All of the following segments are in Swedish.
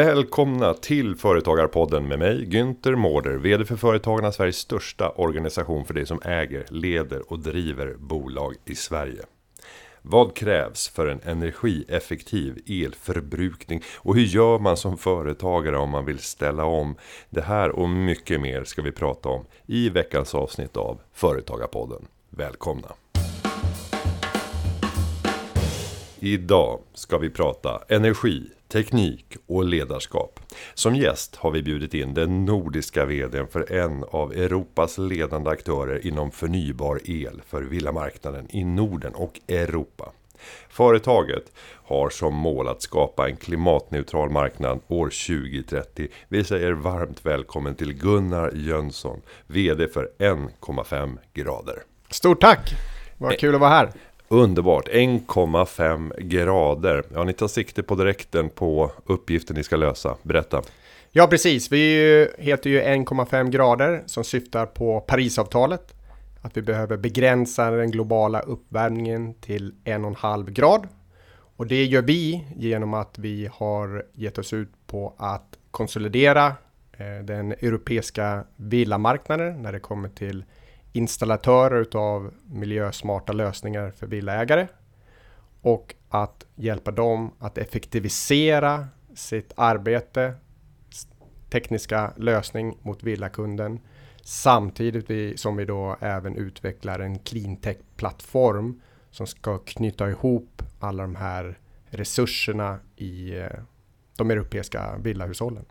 Välkomna till Företagarpodden med mig Günther Mårder, VD för Företagarna, Sveriges största organisation för dig som äger, leder och driver bolag i Sverige. Vad krävs för en energieffektiv elförbrukning och hur gör man som företagare om man vill ställa om? Det här och mycket mer ska vi prata om i veckans avsnitt av Företagarpodden. Välkomna! Idag ska vi prata energi, teknik och ledarskap. Som gäst har vi bjudit in den nordiska vdn för en av Europas ledande aktörer inom förnybar el för villamarknaden i Norden och Europa. Företaget har som mål att skapa en klimatneutral marknad år 2030. Vi säger varmt välkommen till Gunnar Jönsson, VD för 1,5 grader. Stort tack! Vad kul att vara här. Underbart, 1,5 grader. Ja, ni tar sikte på direkten på uppgiften ni ska lösa. Berätta. Ja, precis. Vi heter ju 1,5 grader som syftar på Parisavtalet. Att vi behöver begränsa den globala uppvärmningen till 1,5 grad. Och det gör vi genom att vi har gett oss ut på att konsolidera eh, den europeiska villamarknaden när det kommer till installatörer utav miljösmarta lösningar för villaägare och att hjälpa dem att effektivisera sitt arbete, tekniska lösning mot villakunden samtidigt som vi då även utvecklar en cleantech-plattform som ska knyta ihop alla de här resurserna i eh, de europeiska villahushållen.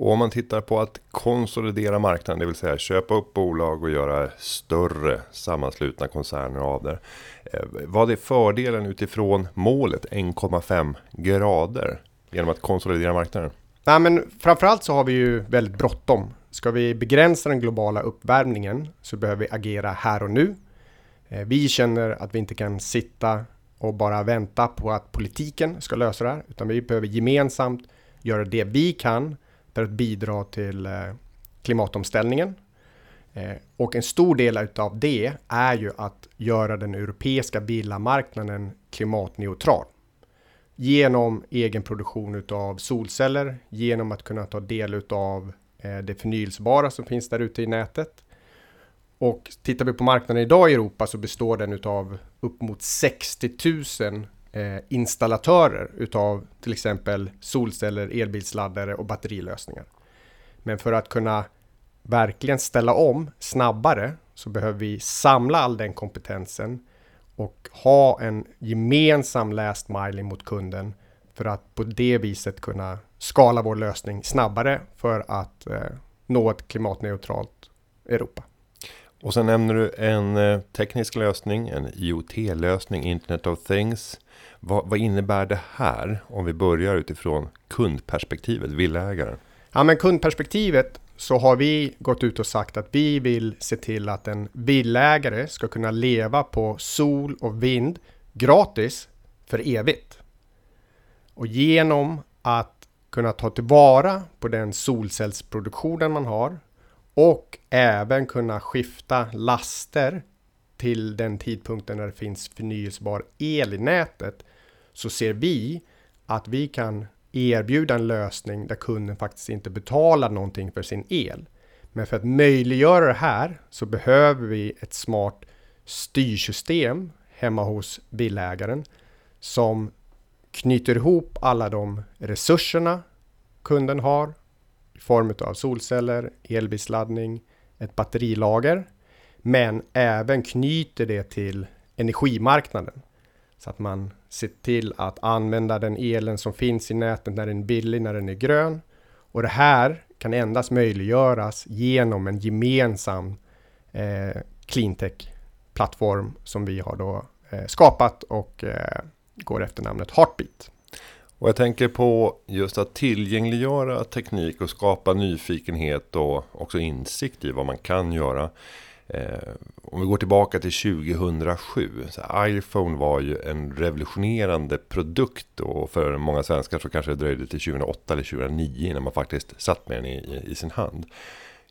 Och om man tittar på att konsolidera marknaden, det vill säga köpa upp bolag och göra större sammanslutna koncerner av det. Eh, vad är fördelen utifrån målet 1,5 grader genom att konsolidera marknaden? Nej, men framförallt så har vi ju väldigt bråttom. Ska vi begränsa den globala uppvärmningen så behöver vi agera här och nu. Eh, vi känner att vi inte kan sitta och bara vänta på att politiken ska lösa det här, utan vi behöver gemensamt göra det vi kan för att bidra till eh, klimatomställningen. Eh, och en stor del av det är ju att göra den europeiska bilarmarknaden klimatneutral. Genom egen produktion av solceller, genom att kunna ta del av eh, det förnyelsebara som finns där ute i nätet. Och tittar vi på marknaden idag i Europa så består den av upp mot 60 000 eh, installatörer utav till exempel solceller, elbilsladdare och batterilösningar. Men för att kunna verkligen ställa om snabbare så behöver vi samla all den kompetensen och ha en gemensam last mile mot kunden för att på det viset kunna skala vår lösning snabbare för att eh, nå ett klimatneutralt Europa. Och sen nämner du en eh, teknisk lösning, en IoT-lösning, Internet of Things. Vad, vad, innebär det här om vi börjar utifrån kundperspektivet, villägaren? Ja, men kundperspektivet så har vi gått ut och sagt att vi vill se till att en villägare ska kunna leva på sol och vind gratis för evigt. Och genom att kunna ta tillvara på den solcellsproduktionen man har och även kunna skifta laster till den tidpunkten när det finns förnyelsebar el i nätet så ser vi att vi kan erbjuda en lösning där kunden faktiskt inte betalar någonting för sin el. Men för att möjliggöra det här så behöver vi ett smart styrsystem hemma hos bilägaren som knyter ihop alla de resurserna kunden har i form av solceller, elbilsladdning, ett batterilager men även knyter det till energimarknaden så att man ser till att använda den elen som finns i nätet när den är billig, när den är grön. Och det här kan endast möjliggöras genom en gemensam eh, cleantech-plattform som vi har då eh, skapat och eh, går efter namnet Heartbeat. Och jag tänker på just att tillgängliggöra teknik och skapa nyfikenhet och också insikt i vad man kan göra. Eh, om vi går tillbaka till 2007. Så iPhone var ju en revolutionerande produkt. Och för många svenskar så kanske det dröjde till 2008 eller 2009 innan man faktiskt satt med den i, i, i sin hand.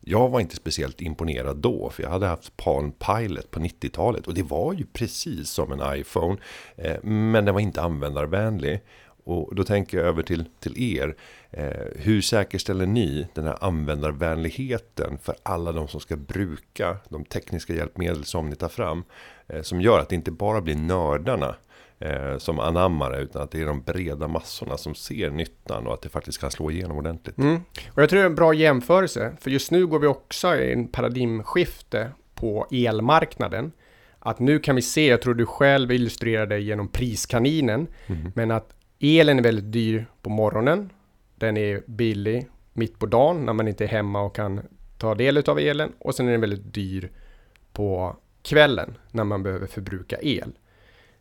Jag var inte speciellt imponerad då, för jag hade haft Palm Pilot på 90-talet och det var ju precis som en iPhone, eh, men den var inte användarvänlig. Och då tänker jag över till, till er. Eh, hur säkerställer ni den här användarvänligheten för alla de som ska bruka de tekniska hjälpmedel som ni tar fram? Eh, som gör att det inte bara blir nördarna eh, som anammar det, utan att det är de breda massorna som ser nyttan och att det faktiskt kan slå igenom ordentligt. Mm. Och jag tror det är en bra jämförelse, för just nu går vi också i en paradigmskifte på elmarknaden. Att nu kan vi se, jag tror du själv illustrerade genom priskaninen, mm. men att elen är väldigt dyr på morgonen. Den är billig mitt på dagen när man inte är hemma och kan ta del av elen och sen är den väldigt dyr på kvällen när man behöver förbruka el.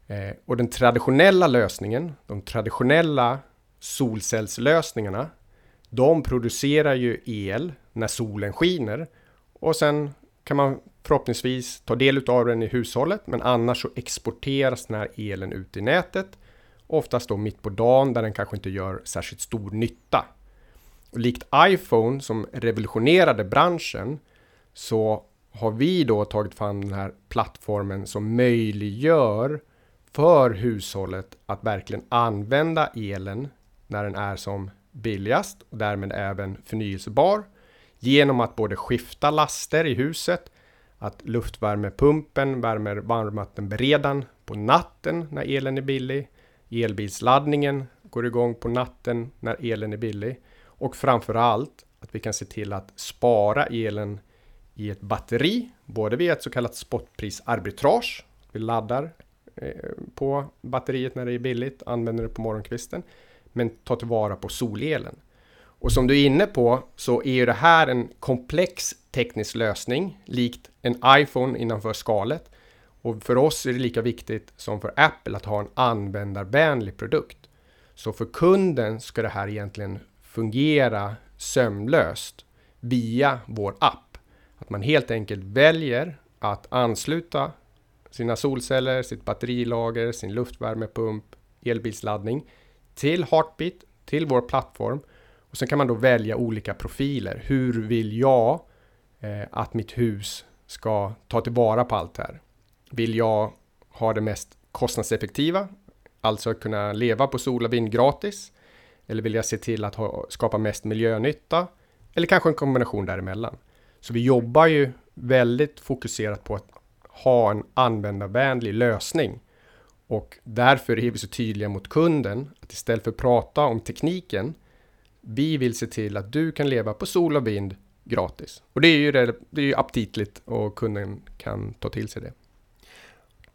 Eh, och den traditionella lösningen, de traditionella solcellslösningarna, de producerar ju el när solen skiner och sen kan man förhoppningsvis ta del av den i hushållet, men annars så exporteras den här elen ut i nätet, oftast då mitt på dagen där den kanske inte gör särskilt stor nytta. Och likt iPhone som revolutionerade branschen så har vi då tagit fram den här plattformen som möjliggör för hushållet att verkligen använda elen när den är som billigast och därmed även förnyelsebar genom att både skifta laster i huset, att luftvärmepumpen värmer varmvattenberedaren på natten när elen är billig, elbilsladdningen går igång på natten när elen är billig och framför allt att vi kan se till att spara elen i ett batteri, både via ett så kallat spotprisarbitrage, vi laddar eh, på batteriet när det är billigt, använder det på morgonkvisten, men tar tillvara på solelen. Och som du är inne på så är ju det här en komplex teknisk lösning, likt en iPhone innanför skalet. Och för oss är det lika viktigt som för Apple att ha en användarvänlig produkt. Så för kunden ska det här egentligen fungera sömlöst via vår app. Att man helt enkelt väljer att ansluta sina solceller, sitt batterilager, sin luftvärmepump, elbilsladdning till Heartbeat, till vår plattform. Och sen kan man då välja olika profiler. Hur vill jag eh, att mitt hus ska ta tillvara på allt det här? Vill jag ha det mest kostnadseffektiva, alltså kunna leva på sol och vind gratis? Eller vill jag se till att ha, skapa mest miljönytta? Eller kanske en kombination däremellan. Så vi jobbar ju väldigt fokuserat på att ha en användarvänlig lösning. Och därför är vi så tydliga mot kunden att istället för att prata om tekniken, vi vill se till att du kan leva på sol och vind gratis. Och det är ju, det, det är ju aptitligt och kunden kan ta till sig det.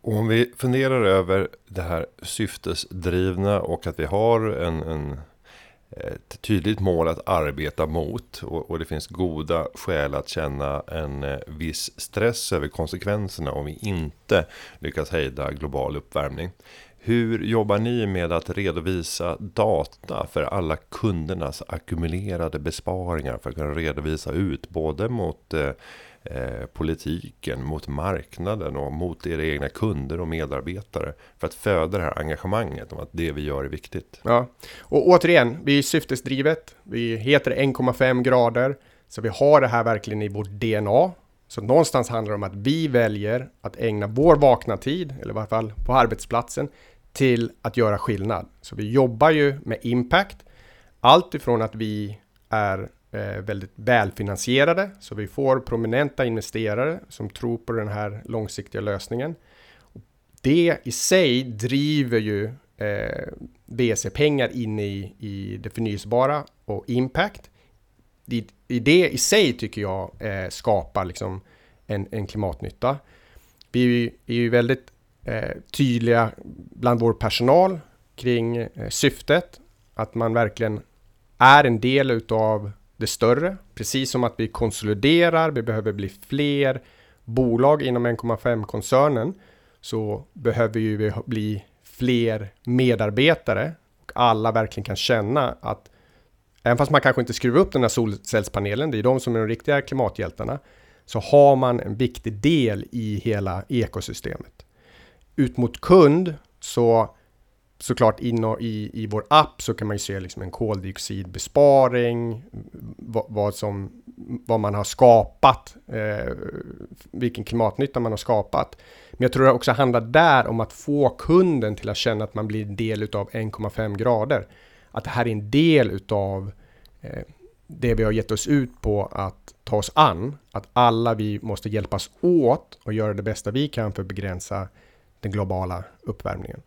Och om vi funderar över det här syftesdrivna och att vi har en, en ett tydligt mål att arbeta mot och, och, det finns goda skäl att känna en eh, viss stress över konsekvenserna om vi inte lyckas hejda global uppvärmning. Hur jobbar ni med att redovisa data för alla kundernas ackumulerade besparingar för att kunna redovisa ut både mot eh, eh, politiken, mot marknaden och mot era egna kunder och medarbetare. För att föda det här engagemanget om att det vi gör är viktigt. Ja, och återigen, vi är syftesdrivet. Vi heter 1,5 grader. Så vi har det här verkligen i vårt DNA. Så någonstans handlar det om att vi väljer att ägna vår vakna tid, eller i varje fall på arbetsplatsen, till att göra skillnad. Så vi jobbar ju med impact. Allt ifrån att vi är Eh, väldigt välfinansierade. Så vi får prominenta investerare som tror på den här långsiktiga lösningen. Det i sig driver ju eh, BC-pengar in i, i det förnyelsebara och impact. I, i det i sig tycker jag eh, skapar liksom en, en klimatnytta. Vi är ju väldigt eh, tydliga bland vår personal kring eh, syftet. Att man verkligen är en del utav bli större. Precis som att vi konsoliderar, vi behöver bli fler bolag inom 1,5-koncernen så behöver ju vi bli fler medarbetare och alla verkligen kan känna att även fast man kanske inte skruvar upp den här solcellspanelen, det är de som är de riktiga klimathjältarna, så har man en viktig del i hela ekosystemet. Ut mot kund så såklart in i, i vår app så kan man ju se liksom en koldioxidbesparing, vad, vad, som, vad man har skapat, eh, vilken klimatnytta man har skapat. Men jag tror det också handlar där om att få kunden till att känna att man blir en del utav 1,5 grader. Att det här är en del utav eh, det vi har gett oss ut på att ta oss an. Att alla vi måste hjälpas åt och göra det bästa vi kan för att begränsa den globala uppvärmningen.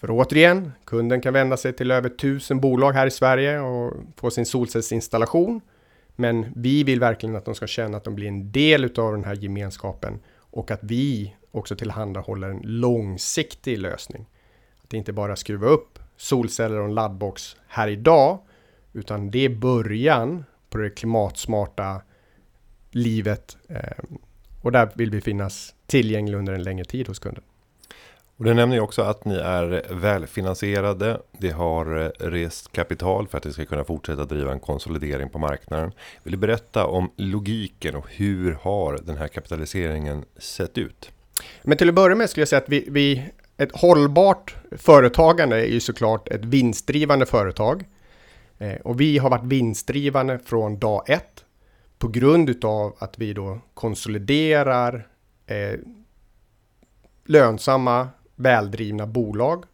För återigen, kunden kan vända sig till över tusen bolag här i Sverige och få sin solcellsinstallation. Men vi vill verkligen att de ska känna att de blir en del av den här gemenskapen och att vi också tillhandahåller en långsiktig lösning. Att det inte bara skruva upp solceller och en laddbox här idag, utan det är början på det klimatsmarta livet. Eh, och där vill vi finnas tillgänglig under en längre tid hos kunden. Och det nämner ju också att ni är välfinansierade. Det har eh, rest kapital för att det ska kunna fortsätta driva en konsolidering på marknaden. Vill du berätta om logiken och hur har den här kapitaliseringen sett ut? Men till att börja med skulle jag säga att vi, vi ett hållbart företagande är ju såklart ett vinstdrivande företag. Eh, och vi har varit vinstdrivande från dag ett på grund utav att vi då konsoliderar eh, lönsamma väldrivna bolag.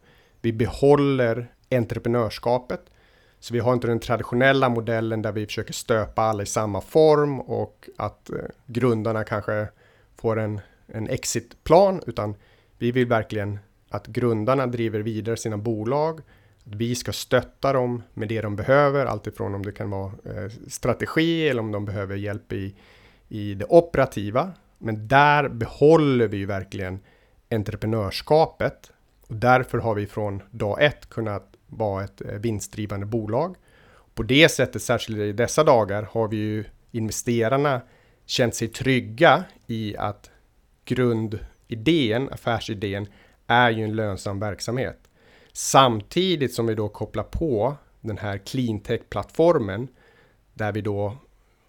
Vi behåller entreprenörskapet. Så vi har inte den traditionella modellen där vi försöker stöpa alla i samma form och att eh, grundarna kanske får en, en exitplan, utan vi vill verkligen att grundarna driver vidare sina bolag. Att vi ska stötta dem med det de behöver, alltifrån om det kan vara eh, strategi eller om de behöver hjälp i, i det operativa. Men där behåller vi ju verkligen entreprenörskapet. Och därför har vi från dag ett kunnat vara ett eh, vinstdrivande bolag. På det sättet, särskilt i dessa dagar, har vi ju investerarna känt sig trygga i att grundidén, affärsidén, är ju en lönsam verksamhet. Samtidigt som vi då kopplar på den här cleantech-plattformen där vi då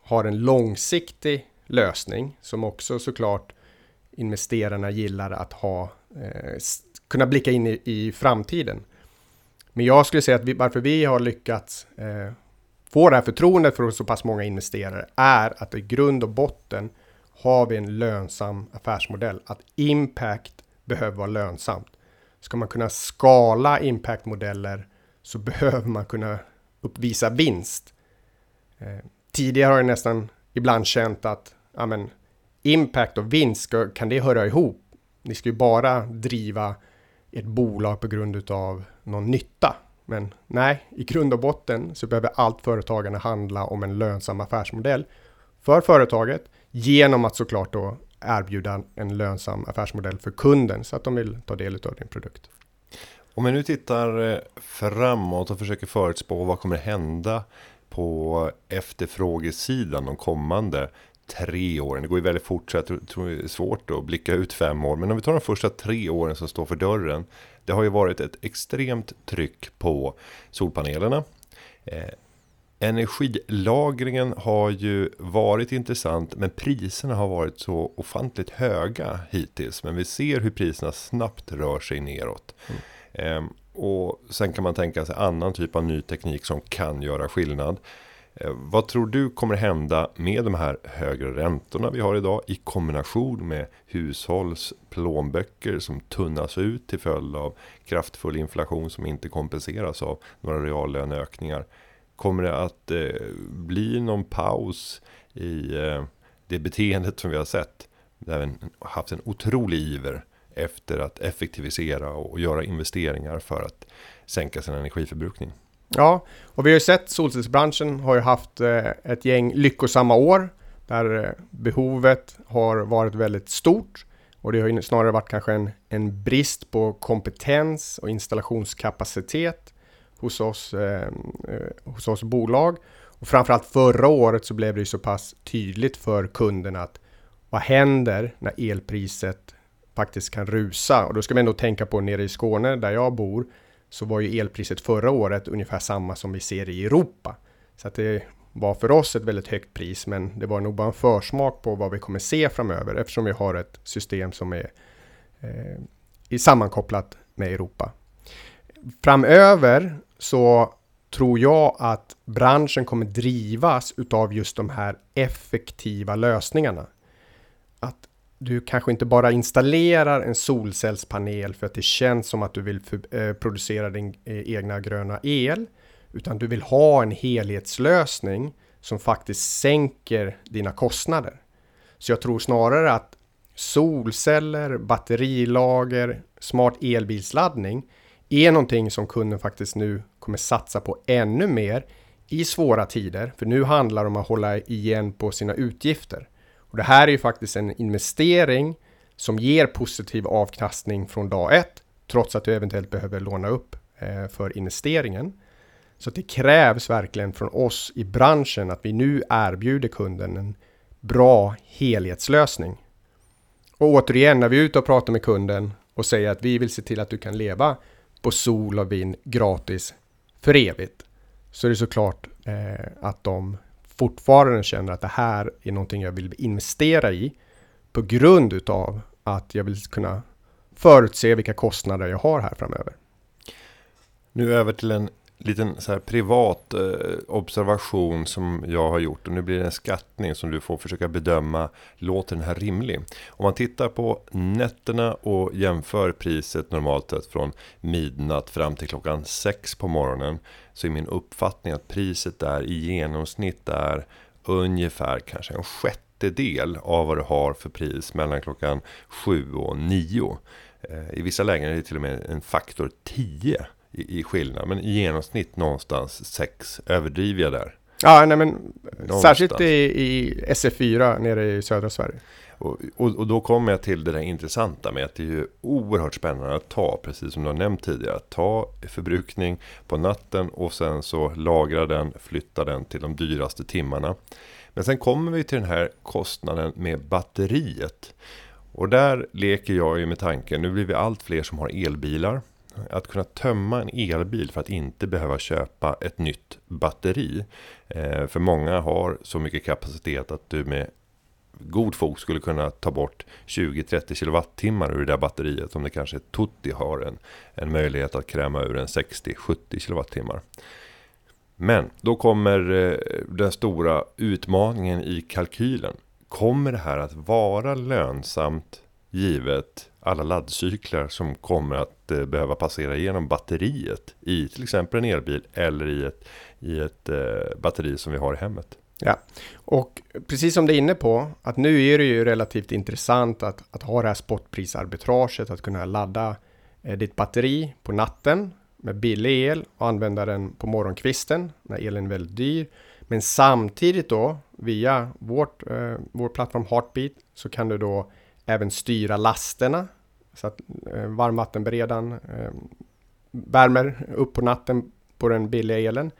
har en långsiktig lösning som också såklart investerarna gillar att ha, eh, kunna blicka in i, i, framtiden. Men jag skulle säga att vi, varför vi har lyckats eh, få det här förtroendet för så pass många investerare är att i grund och botten har vi en lönsam affärsmodell. Att impact behöver vara lönsamt. Ska man kunna skala impactmodeller så behöver man kunna uppvisa vinst. Eh, tidigare har jag nästan ibland känt att ja, men, impact och vinst, ska, kan det höra ihop? Ni ska ju bara driva ett bolag på grund av någon nytta. Men nej, i grund och botten så behöver allt företagande handla om en lönsam affärsmodell för företaget genom att såklart då erbjuda en lönsam affärsmodell för kunden så att de vill ta del av din produkt. Om vi nu tittar eh, framåt och försöker förutspå vad kommer hända på efterfrågesidan de kommande tre åren. Det går ju väldigt fort så jag tror det är svårt att blicka ut fem år. Men om vi tar de första tre åren som står för dörren. Det har ju varit ett extremt tryck på solpanelerna. Eh, energilagringen har ju varit intressant men priserna har varit så ofantligt höga hittills. Men vi ser hur priserna snabbt rör sig neråt. Mm. Eh, och sen kan man tänka sig annan typ av ny teknik som kan göra skillnad. Eh, vad tror du kommer hända med de här högre räntorna vi har idag i kombination med hushålls plånböcker som tunnas ut till följd av kraftfull inflation som inte kompenseras av några reallöneökningar? Kommer det att eh, bli någon paus i eh, det beteendet som vi har sett? Där vi har haft en otrolig iver efter att effektivisera och göra investeringar för att sänka sin energiförbrukning. Ja, och vi har ju sett solcellsbranschen har ju haft eh, ett gäng lyckosamma år där eh, behovet har varit väldigt stort och det har ju snarare varit kanske en, en brist på kompetens och installationskapacitet hos oss, eh, eh, hos oss bolag. Och framförallt förra året så blev det ju så pass tydligt för kunderna att vad händer när elpriset faktiskt kan rusa? Och då ska vi ändå tänka på nere i Skåne där jag bor så var ju elpriset förra året ungefär samma som vi ser i Europa. Så att det var för oss ett väldigt högt pris, men det var nog bara en försmak på vad vi kommer se framöver eftersom vi har ett system som är eh, sammankopplat med Europa. framöver så tror jag att branschen kommer drivas utav just de här effektiva lösningarna. Att du kanske inte bara installerar en solcellspanel för att det känns som att du vill för, eh, producera din eh, egna gröna el, utan du vill ha en helhetslösning som faktiskt sänker dina kostnader. Så jag tror snarare att solceller, batterilager, smart elbilsladdning är någonting som kunden faktiskt nu kommer satsa på ännu mer i svåra tider. För nu handlar det om att hålla igen på sina utgifter. Och det här är ju faktiskt en investering som ger positiv avkastning från dag ett, trots att du eventuellt behöver låna upp eh, för investeringen. Så det krävs verkligen från oss i branschen att vi nu erbjuder kunden en bra helhetslösning. Och återigen, när vi är ute och pratar med kunden och säger att vi vill se till att du kan leva på sol och vind gratis för evigt. Så är det såklart eh, att de fortfarande känner att det här är någonting jag vill investera i på grund utav att jag vill kunna förutse vilka kostnader jag har här framöver. Nu över till en liten så här privat eh, observation som jag har gjort och nu blir det en skattning som du får försöka bedöma. Låter den här rimlig? Om man tittar på nätterna och jämför priset normalt sett från midnatt fram till klockan sex på morgonen så är min uppfattning att priset där i genomsnitt är ungefär kanske en sjättedel av vad du har för pris mellan klockan sju och nio. Eh, I vissa lägen är det till och med en faktor 10 i, i skillnad. Men i genomsnitt någonstans 6 överdriver jag där. Ja, nej men någonstans. särskilt i, i SF4 nere i södra Sverige. Och, och, och, då kommer jag till det där intressanta med att det är ju oerhört spännande att ta, precis som du har nämnt tidigare, att ta förbrukning på natten och sen så lagra den, flytta den till de dyraste timmarna. Men sen kommer vi till den här kostnaden med batteriet. Och där leker jag ju med tanken, nu blir vi allt fler som har elbilar. Att kunna tömma en elbil för att inte behöva köpa ett nytt batteri. Eh, för många har så mycket kapacitet att du med god fog skulle kunna ta bort 20-30 kilowattimmar ur det där batteriet. Om det kanske Tutti har en, en möjlighet att kräma ur en 60-70 kilowattimmar. Men då kommer eh, den stora utmaningen i kalkylen. Kommer det här att vara lönsamt givet alla laddcyklar som kommer att eh, behöva passera igenom batteriet i till exempel en elbil eller i ett, i ett eh, batteri som vi har i hemmet. Ja, och precis som du är inne på, att nu är det ju relativt intressant att, att ha det här spotprisarbitraget, att kunna ladda eh, ditt batteri på natten med billig el och använda den på morgonkvisten när elen är väldigt dyr. Men samtidigt då via vårt, eh, vår plattform Heartbeat så kan du då även styra lasterna så att eh, varmvattenberedaren eh, värmer upp på natten på den billiga elen.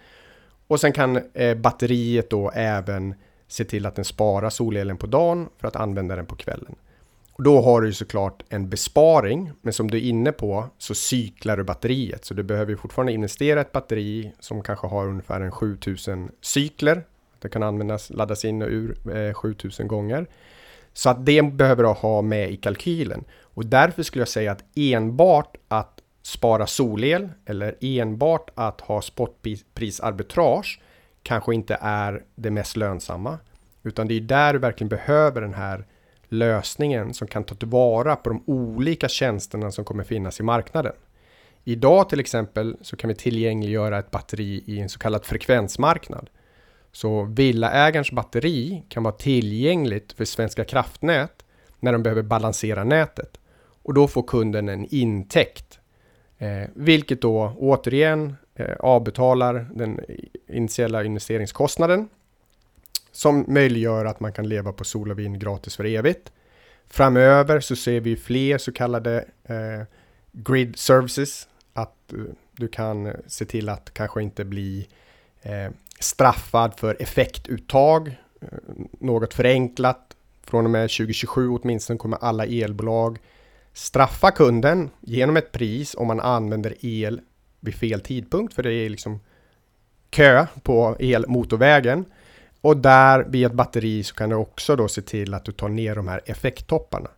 Och sen kan eh, batteriet då även se till att den sparar solelen på dagen för att använda den på kvällen. Och då har du ju såklart en besparing, men som du är inne på så cyklar du batteriet. Så du behöver fortfarande investera ett batteri som kanske har ungefär en 7000 cykler. Det kan användas, laddas in och ur eh, 7000 gånger. Så att det behöver du ha med i kalkylen. Och därför skulle jag säga att enbart att spara solel eller enbart att ha spotprisarbitrage kanske inte är det mest lönsamma. Utan det är där du verkligen behöver den här lösningen som kan ta tillvara på de olika tjänsterna som kommer finnas i marknaden. Idag till exempel så kan vi tillgängliggöra ett batteri i en så kallad frekvensmarknad. Så villaägarens batteri kan vara tillgängligt för Svenska kraftnät när de behöver balansera nätet. Och då får kunden en intäkt. Eh, vilket då återigen eh, avbetalar den initiala investeringskostnaden. Som möjliggör att man kan leva på sol och vind gratis för evigt. Framöver så ser vi fler så kallade eh, grid services. Att eh, du kan eh, se till att kanske inte bli eh, Eh, straffad för effektuttag. Eh, något förenklat. Från och med 2027 åtminstone kommer alla elbolag straffa kunden genom ett pris om man använder el vid fel tidpunkt. För det är liksom kö på elmotorvägen. Och där via ett batteri så kan du också då se till att du tar ner de här effekttopparna.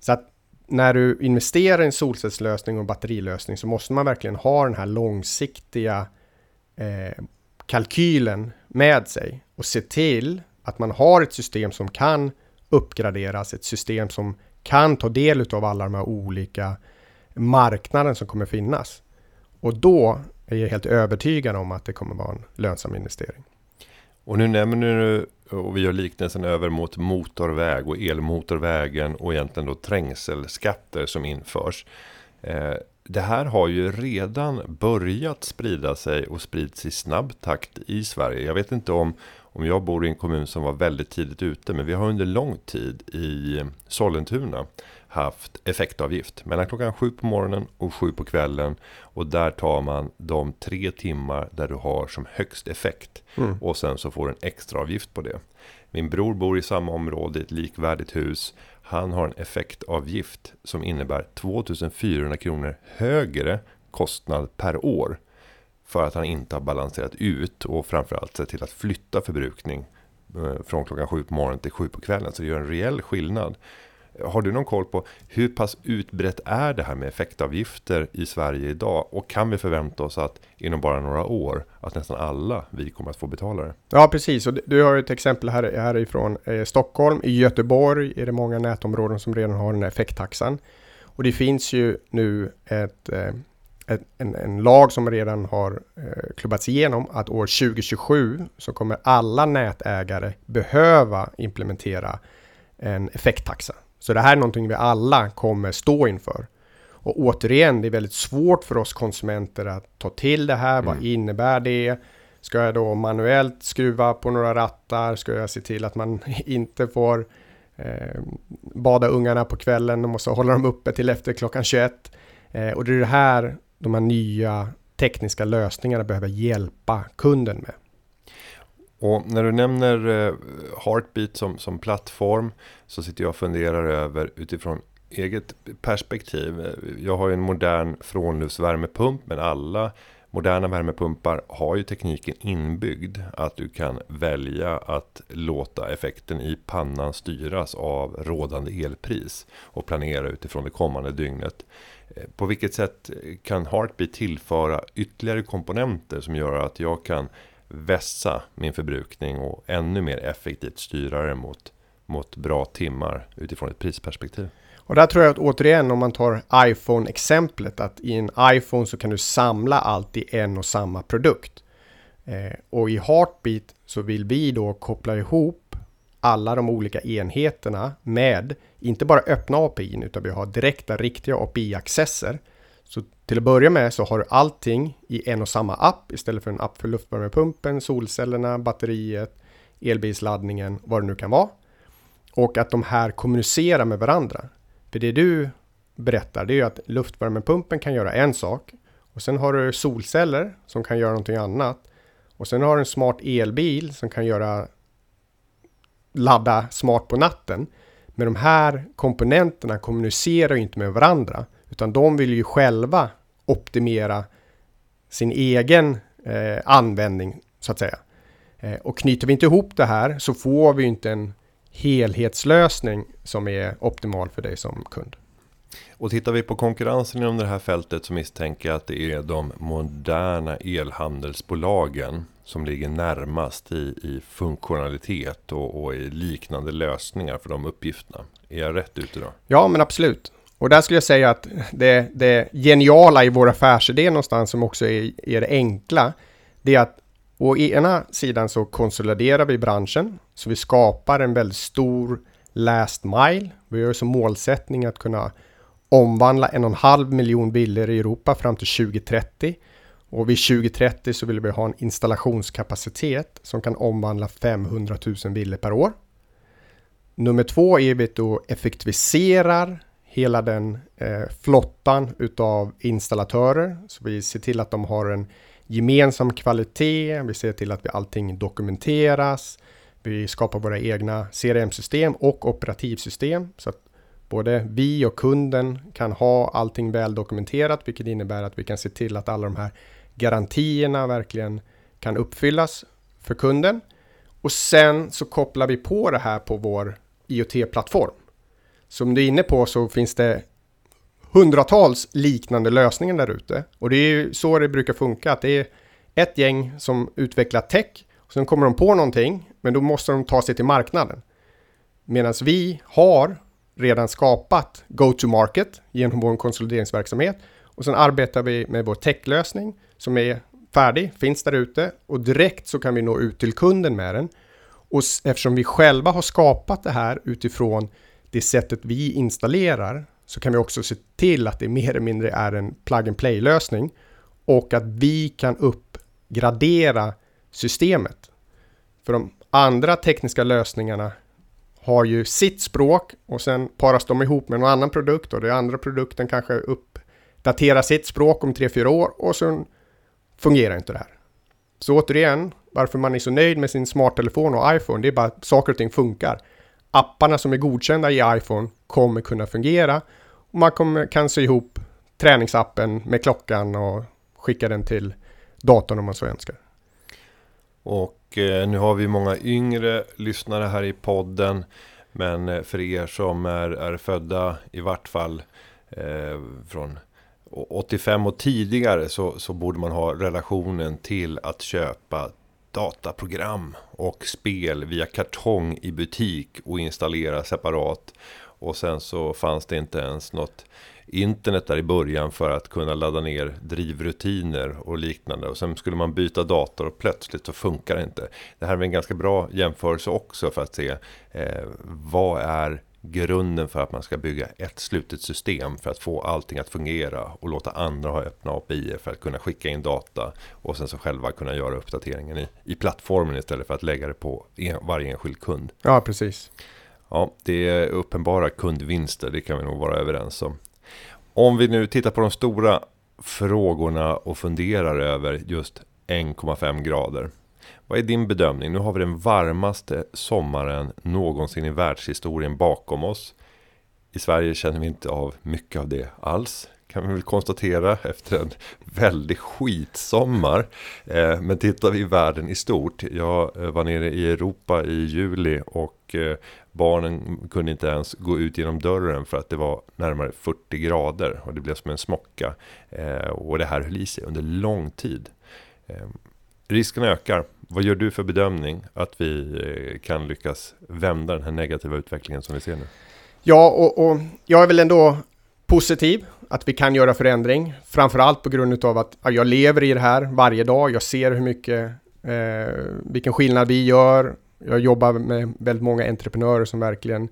Så att när du investerar i en solcellslösning och batterilösning så måste man verkligen ha den här långsiktiga eh, kalkylen med sig och se till att man har ett system som kan uppgraderas, ett system som kan ta del av alla de här olika marknaden som kommer finnas. Och då är jag helt övertygad om att det kommer vara en lönsam investering. Och nu nämner du, och vi gör liknelsen över mot motorväg och elmotorvägen och egentligen då trängselskatter som införs. Eh, det här har ju redan börjat sprida sig och sprids i snabb takt i Sverige. Jag vet inte om, om jag bor i en kommun som var väldigt tidigt ute, men vi har under lång tid i Sollentuna haft effektavgift mellan klockan sju på morgonen och sju på kvällen. Och där tar man de tre timmar där du har som högst effekt. Mm. Och sen så får du en extra avgift på det. Min bror bor i samma område i ett likvärdigt hus. Han har en effektavgift som innebär 2400 kronor högre kostnad per år. För att han inte har balanserat ut och framförallt sett till att flytta förbrukning eh, från klockan sju på morgonen till sju på kvällen. Så det gör en rejäl skillnad. Har du någon koll på hur pass utbrett är det här med effektavgifter i Sverige idag? Och kan vi förvänta oss att inom bara några år att nästan alla vi kommer att få betala det? Ja, precis. Och du har ett exempel här, härifrån eh, Stockholm. I Göteborg är det många nätområden som redan har den här effekttaxan. Och det finns ju nu ett, eh, ett en, en, lag som redan har eh, klubbats igenom att år 2027 så kommer alla nätägare behöva implementera en effekttaxa. Så det här är någonting vi alla kommer stå inför. Och återigen, det är väldigt svårt för oss konsumenter att ta till det här. Mm. Vad innebär det? Ska jag då manuellt skruva på några rattar? Ska jag se till att man inte får eh, bada ungarna på kvällen? De måste hålla dem uppe till efter klockan 21. Eh, och det är det här de här nya tekniska lösningarna behöver hjälpa kunden med. Och när du nämner eh, Heartbeat som, som plattform så sitter jag och funderar över utifrån eget perspektiv. Eh, jag har ju en modern frånluftsvärmepump men alla moderna värmepumpar har ju tekniken inbyggd att du kan välja att låta effekten i pannan styras av rådande elpris och planera utifrån det kommande dygnet. Eh, på vilket sätt kan Heartbeat tillföra ytterligare komponenter som gör att jag kan vässa min förbrukning och ännu mer effektivt styra det mot, mot bra timmar utifrån ett prisperspektiv. Och där tror jag att återigen om man tar iPhone-exemplet att i en iPhone så kan du samla allt i en och samma produkt. Eh, och i Heartbeat så vill vi då koppla ihop alla de olika enheterna med inte bara öppna API utan vi har direkta riktiga API-accesser så till att börja med så har du allting i en och samma app istället för en app för luftvärmepumpen, solcellerna, batteriet, elbilsladdningen, vad det nu kan vara. Och att de här kommunicerar med varandra. För det du berättar, det är ju att luftvärmepumpen kan göra en sak och sen har du solceller som kan göra någonting annat. Och sen har du en smart elbil som kan göra ladda smart på natten. Men de här komponenterna kommunicerar ju inte med varandra. Utan de vill ju själva optimera sin egen eh, användning så att säga. Eh, och knyter vi inte ihop det här så får vi inte en helhetslösning som är optimal för dig som kund. Och tittar vi på konkurrensen inom det här fältet så misstänker jag att det är de moderna elhandelsbolagen som ligger närmast i, i funktionalitet och, och i liknande lösningar för de uppgifterna. Är jag rätt ute då? Ja, men absolut. Och där skulle jag säga att det, det geniala i vår affärsidé någonstans som också är, är det enkla, det är att å ena sidan så konsoliderar vi branschen, så vi skapar en väldigt stor last mile. Vi har som målsättning att kunna omvandla en och en halv miljon bilar i Europa fram till 2030. Och vid 2030 så vill vi ha en installationskapacitet som kan omvandla 500 000 bilar per år. Nummer två är vi då effektiviserar hela den eh, flottan utav installatörer. Så vi ser till att de har en gemensam kvalitet. Vi ser till att vi allting dokumenteras. Vi skapar våra egna CRM-system och operativsystem så att både vi och kunden kan ha allting väl dokumenterat, vilket innebär att vi kan se till att alla de här garantierna verkligen kan uppfyllas för kunden. Och sen så kopplar vi på det här på vår IoT-plattform. Som du är inne på så finns det hundratals liknande lösningar där ute. Och det är ju så det brukar funka, att det är ett gäng som utvecklar tech, och sen kommer de på någonting, men då måste de ta sig till marknaden. Medan vi har redan skapat go-to-market genom vår konsolideringsverksamhet och sen arbetar vi med vår techlösning som är färdig, finns där ute och direkt så kan vi nå ut till kunden med den. Och eftersom vi själva har skapat det här utifrån det sättet vi installerar så kan vi också se till att det mer eller mindre är en plug and play lösning och att vi kan uppgradera systemet. För de andra tekniska lösningarna har ju sitt språk och sen paras de ihop med någon annan produkt och den andra produkten kanske uppdaterar sitt språk om 3-4 år och sen fungerar inte det här. Så återigen, varför man är så nöjd med sin smarttelefon och iPhone, det är bara att saker och ting funkar. Apparna som är godkända i iPhone kommer kunna fungera och man kommer, kan sy ihop träningsappen med klockan och skicka den till datorn om man så önskar. Och eh, nu har vi många yngre lyssnare här i podden. Men eh, för er som är, är födda i vart fall eh, från 85 och tidigare så, så borde man ha relationen till att köpa dataprogram och spel via kartong i butik och installera separat. Och sen så fanns det inte ens något internet där i början för att kunna ladda ner drivrutiner och liknande. Och sen skulle man byta dator och plötsligt så funkar det inte. Det här är en ganska bra jämförelse också för att se eh, vad är grunden för att man ska bygga ett slutet system för att få allting att fungera och låta andra ha öppna API för att kunna skicka in data och sen så själva kunna göra uppdateringen i, i plattformen istället för att lägga det på en, varje enskild kund. Ja, precis. Ja, det är uppenbara kundvinster, det kan vi nog vara överens om. Om vi nu tittar på de stora frågorna och funderar över just 1,5 grader. Vad är din bedömning? Nu har vi den varmaste sommaren någonsin i världshistorien bakom oss. I Sverige känner vi inte av mycket av det alls. Kan vi väl konstatera efter en väldigt skitsommar. Eh, men tittar vi i världen i stort. Jag eh, var nere i Europa i juli och eh, barnen kunde inte ens gå ut genom dörren för att det var närmare 40 grader. Och det blev som en smocka. Och det här höll i sig under lång tid. Risken ökar vad gör du för bedömning att vi eh, kan lyckas vända den här negativa utvecklingen som vi ser nu? Ja, och, och jag är väl ändå positiv att vi kan göra förändring. Framförallt på grund av att jag lever i det här varje dag. Jag ser hur mycket, eh, vilken skillnad vi gör. Jag jobbar med väldigt många entreprenörer som verkligen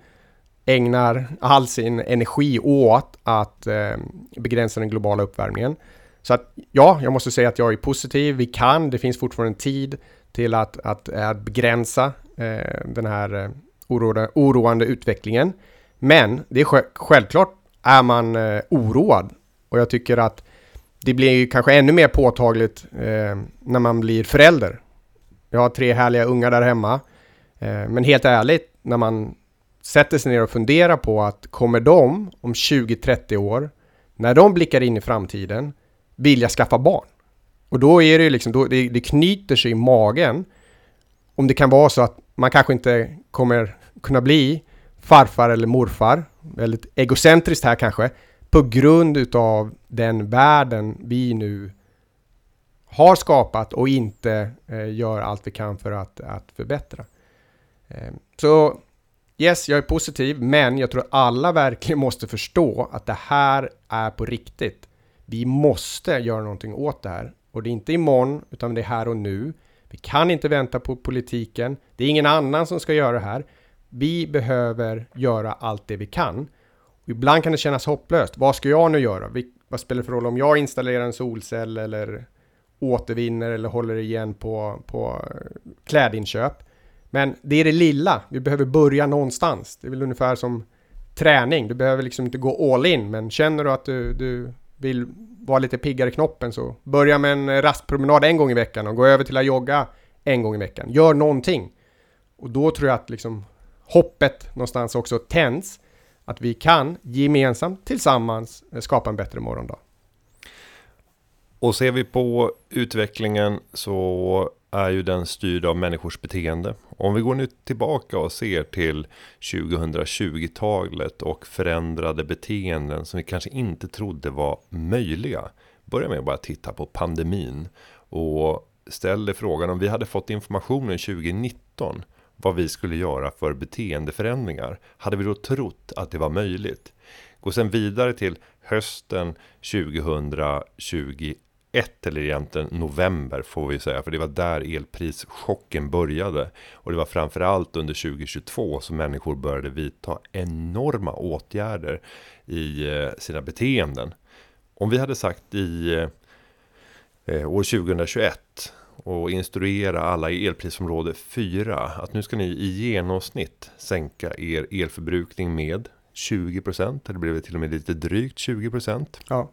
ägnar all sin energi åt att eh, begränsa den globala uppvärmningen. Så att ja, jag måste säga att jag är positiv. Vi kan, det finns fortfarande tid till att, att, att begränsa eh, den här eh, oroande, oroande utvecklingen. Men det är självklart är man eh, oroad och jag tycker att det blir ju kanske ännu mer påtagligt eh, när man blir förälder. Jag har tre härliga ungar där hemma. Eh, men helt ärligt, när man sätter sig ner och funderar på att kommer de om 20-30 år, när de blickar in i framtiden, vilja skaffa barn? Och då är det ju liksom, då, det, det knyter sig i magen. Om det kan vara så att man kanske inte kommer kunna bli farfar eller morfar. Väldigt egocentriskt här kanske. På grund utav den världen vi nu har skapat och inte eh, gör allt vi kan för att, att förbättra. Eh, så yes, jag är positiv, men jag tror alla verkligen måste förstå att det här är på riktigt. Vi måste göra någonting åt det här och det är inte imorgon, utan det är här och nu. Vi kan inte vänta på politiken. Det är ingen annan som ska göra det här. Vi behöver göra allt det vi kan. Och ibland kan det kännas hopplöst. Vad ska jag nu göra? vad spelar det för roll om jag installerar en solcell eller återvinner eller håller igen på, på eh, klädinköp? Men det är det lilla. Vi behöver börja någonstans. Det är väl ungefär som träning. Du behöver liksom inte gå all in, men känner du att du, du vill vara lite piggare i knoppen så börja med en eh, rastpromenad en gång i veckan och gå över till att jogga en gång i veckan. Gör någonting. Och då tror jag att liksom hoppet någonstans också tänds att vi kan gemensamt tillsammans eh, skapa en bättre morgondag. Och ser vi på utvecklingen så är ju den styrd av människors beteende om vi går nu tillbaka och ser till 2020-talet och förändrade beteenden som vi kanske inte trodde var möjliga. Börja med att bara titta på pandemin och ställ dig frågan om vi hade fått informationen 2019 vad vi skulle göra för beteendeförändringar. Hade vi då trott att det var möjligt? Gå sen vidare till hösten 2021 eller egentligen november får vi säga. För det var där elprischocken började. Och det var framförallt under 2022 som människor började vidta enorma åtgärder i eh, sina beteenden. Om vi hade sagt i eh, år 2021 och instruera alla i elprisområde 4 att nu ska ni i genomsnitt sänka er elförbrukning med 20% eller blev det till och med lite drygt 20%. Ja.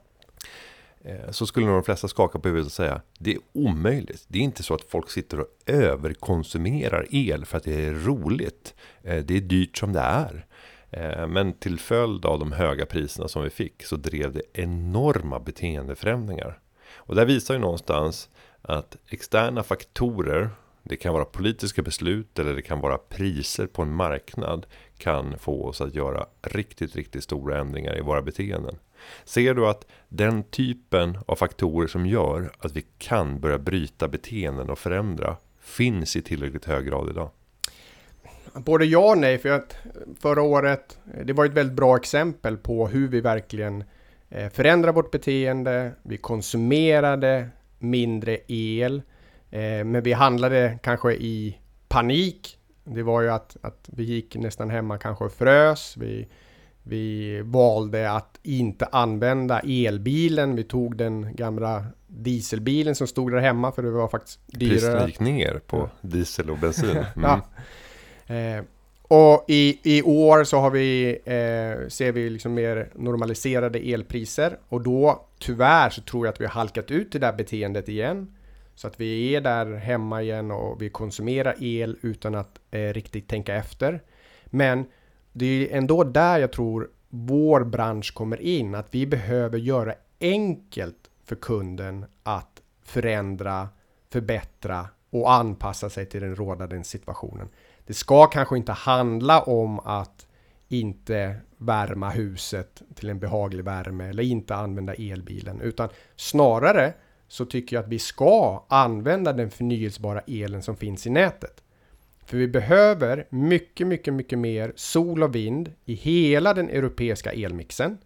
Eh, så skulle nog de flesta skaka på huvudet och säga det är omöjligt. Det är inte så att folk sitter och överkonsumerar el för att det är roligt. Eh, det är dyrt som det är. Eh, men till följd av de höga priserna som vi fick så drev det enorma beteendeförändringar. Och där visar ju någonstans att externa faktorer det kan vara politiska beslut eller det kan vara priser på en marknad kan få oss att göra riktigt, riktigt stora ändringar i våra beteenden. Ser du att den typen av faktorer som gör att vi kan börja bryta beteenden och förändra finns i tillräckligt hög grad idag? Både ja och nej, för att förra året, det var ett väldigt bra exempel på hur vi verkligen eh, förändrar vårt beteende. Vi konsumerade mindre el, eh, men vi handlade kanske i panik. Det var ju att, att vi gick nästan hemma kanske och frös. Vi, vi valde att inte använda elbilen. Vi tog den gamla dieselbilen som stod där hemma för det var faktiskt dyrare. Priserna gick ner på diesel och bensin. Mm. ja. Eh, och i, i år så har vi, eh, ser vi liksom mer normaliserade elpriser och då tyvärr så tror jag att vi har halkat ut det där beteendet igen. Så att vi är där hemma igen och vi konsumerar el utan att eh, riktigt tänka efter. Men det är ändå där jag tror vår bransch kommer in, att vi behöver göra enkelt för kunden att förändra, förbättra och anpassa sig till den rådande situationen. Det ska kanske inte handla om att inte värma huset till en behaglig värme eller inte använda elbilen utan snarare så tycker jag att vi ska använda den förnyelsebara elen som finns i nätet. För vi behöver mycket, mycket, mycket mer sol och vind i hela den europeiska elmixen.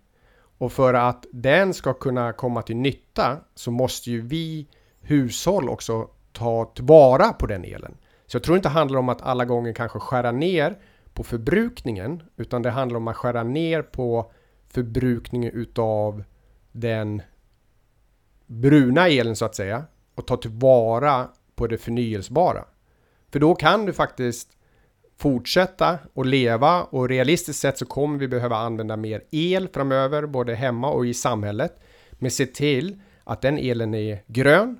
Och för att den ska kunna komma till nytta så måste ju vi hushåll också ta tillvara på den elen. Så jag tror inte det handlar om att alla gånger kanske skära ner på förbrukningen, utan det handlar om att skära ner på förbrukningen utav den bruna elen så att säga och ta tillvara på det förnyelsebara. För då kan du faktiskt fortsätta och leva och realistiskt sett så kommer vi behöva använda mer el framöver både hemma och i samhället. Men se till att den elen är grön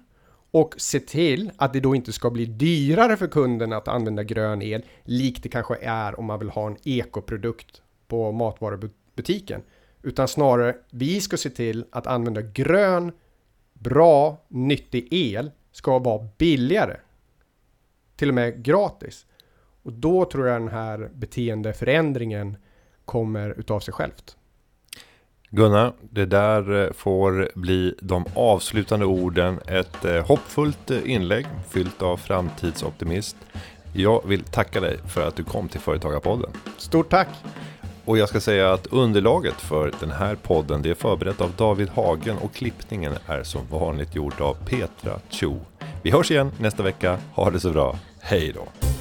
och se till att det då inte ska bli dyrare för kunden att använda grön el likt det kanske är om man vill ha en ekoprodukt på matvarubutiken. Utan snarare vi ska se till att använda grön, bra, nyttig el ska vara billigare. Till och med gratis. Och då tror jag den här beteendeförändringen kommer utav sig självt. Gunnar, det där eh, får bli de avslutande orden. Ett eh, hoppfullt eh, inlägg fyllt av framtidsoptimist. Jag vill tacka dig för att du kom till Företagarpodden. Stort tack! Och jag ska säga att underlaget för den här podden det är förberett av David Hagen och klippningen är som vanligt gjord av Petra Cho. Vi hörs igen nästa vecka. Ha det så bra. Hej då!